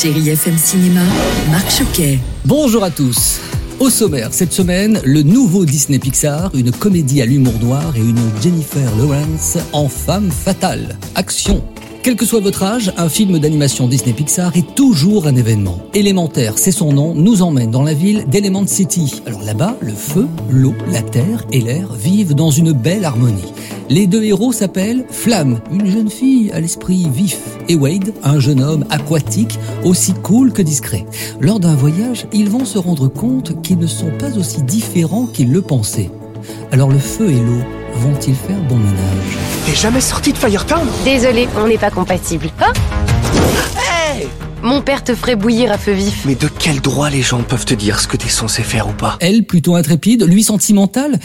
Chérie FM Cinéma, Marc Choquet. Bonjour à tous. Au sommaire, cette semaine, le nouveau Disney Pixar, une comédie à l'humour noir et une Jennifer Lawrence en femme fatale. Action. Quel que soit votre âge, un film d'animation Disney Pixar est toujours un événement. Élémentaire, c'est son nom, nous emmène dans la ville d'Element City. Alors là-bas, le feu, l'eau, la terre et l'air vivent dans une belle harmonie. Les deux héros s'appellent Flamme, une jeune fille à l'esprit vif, et Wade, un jeune homme aquatique, aussi cool que discret. Lors d'un voyage, ils vont se rendre compte qu'ils ne sont pas aussi différents qu'ils le pensaient. Alors le feu et l'eau vont-ils faire bon ménage? T'es jamais sorti de Firetown Désolé, on n'est pas compatible. Ah Mon père te ferait bouillir à feu vif. Mais de quel droit les gens peuvent te dire ce que t'es censé faire ou pas Elle, plutôt intrépide, lui sentimental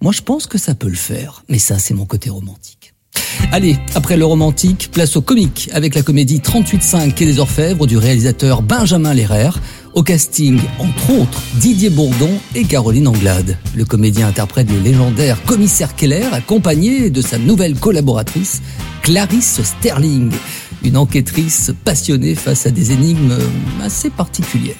Moi, je pense que ça peut le faire. Mais ça, c'est mon côté romantique. Allez, après le romantique, place au comique avec la comédie 38.5 Quai des Orfèvres du réalisateur Benjamin Lerrer. Au casting, entre autres, Didier Bourdon et Caroline Anglade. Le comédien interprète le légendaire commissaire Keller accompagné de sa nouvelle collaboratrice, Clarisse Sterling. Une enquêtrice passionnée face à des énigmes assez particulières.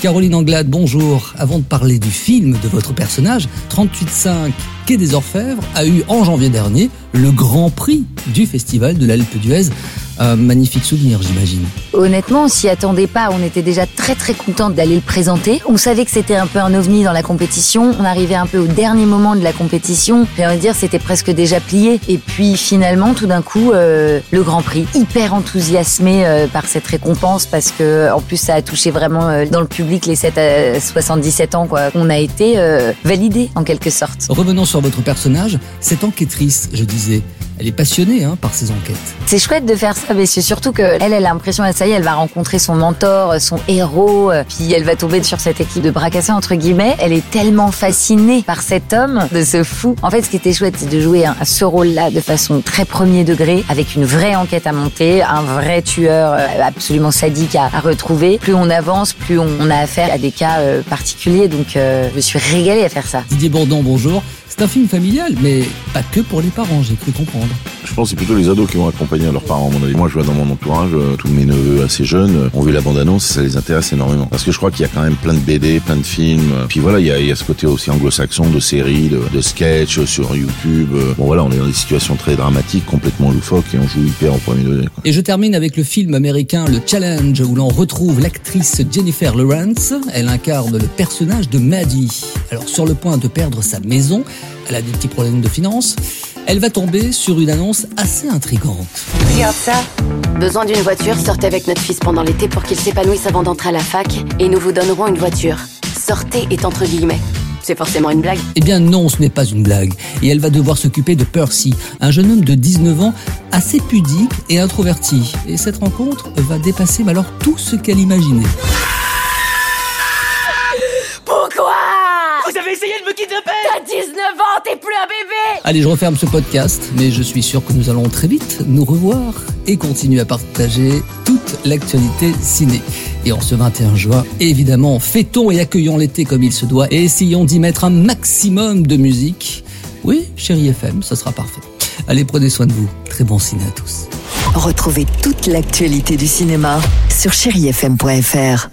Caroline Anglade, bonjour. Avant de parler du film de votre personnage, 38.5 Quai des Orfèvres a eu en janvier dernier le grand prix du Festival de l'Alpe d'Huez. Un magnifique souvenir, j'imagine. Honnêtement, on s'y attendait pas. On était déjà très très contente d'aller le présenter. On savait que c'était un peu un ovni dans la compétition. On arrivait un peu au dernier moment de la compétition. J'ai envie de dire, c'était presque déjà plié. Et puis finalement, tout d'un coup, euh, le Grand Prix. Hyper enthousiasmé euh, par cette récompense parce que en plus, ça a touché vraiment euh, dans le public les 7 à 77 ans. Quoi. On a été euh, validé en quelque sorte. Revenons sur votre personnage, cette enquêtrice, je disais, elle est passionnée hein, par ses enquêtes. C'est chouette de faire ça, mais c'est surtout que elle, elle a l'impression, ça y est, elle va rencontrer son mentor, son héros, euh, puis elle va tomber sur cette équipe de bras cassés entre guillemets. Elle est tellement fascinée par cet homme, de ce fou. En fait, ce qui était chouette, c'est de jouer un- ce rôle-là de façon très premier degré, avec une vraie enquête à monter, un vrai tueur euh, absolument sadique à, à retrouver. Plus on avance, plus on, a affaire à des cas euh, particuliers. Donc, euh, je me suis régalée à faire ça. Didier Bourdon, bonjour. C'est un film familial, mais pas que pour les parents, j'ai cru comprendre. Je pense que c'est plutôt les ados qui vont accompagner leurs parents, à mon avis. Moi, je vois dans mon entourage, euh, tous mes neveux assez jeunes euh, ont vu la bande-annonce et ça les intéresse énormément. Parce que je crois qu'il y a quand même plein de BD, plein de films. euh, Puis voilà, il y a, ce côté aussi anglo-saxon de séries, de, de sketchs sur YouTube. Bon voilà, on est dans des situations très dramatiques, complètement loufoques et on joue hyper au premier degré. quoi. Et je termine avec le film américain Le Challenge où l'on retrouve l'actrice Jennifer Lawrence. Elle incarne le personnage de Maddie. Alors sur le point de perdre sa maison, elle a des petits problèmes de finances. Elle va tomber sur une annonce assez intrigante. Regarde ça. Besoin d'une voiture, sortez avec notre fils pendant l'été pour qu'il s'épanouisse avant d'entrer à la fac et nous vous donnerons une voiture. Sortez est entre guillemets. C'est forcément une blague. Eh bien non, ce n'est pas une blague. Et elle va devoir s'occuper de Percy, un jeune homme de 19 ans assez pudique et introverti. Et cette rencontre va dépasser alors tout ce qu'elle imaginait. Pourquoi? Vous avez essayé de me kidnapper T'as 19 ans, plus un bébé Allez, je referme ce podcast, mais je suis sûr que nous allons très vite nous revoir et continuer à partager toute l'actualité ciné. Et en ce 21 juin, évidemment, fêtons et accueillons l'été comme il se doit et essayons d'y mettre un maximum de musique. Oui, chérie FM, ce sera parfait. Allez, prenez soin de vous. Très bon ciné à tous. Retrouvez toute l'actualité du cinéma sur chérifm.fr.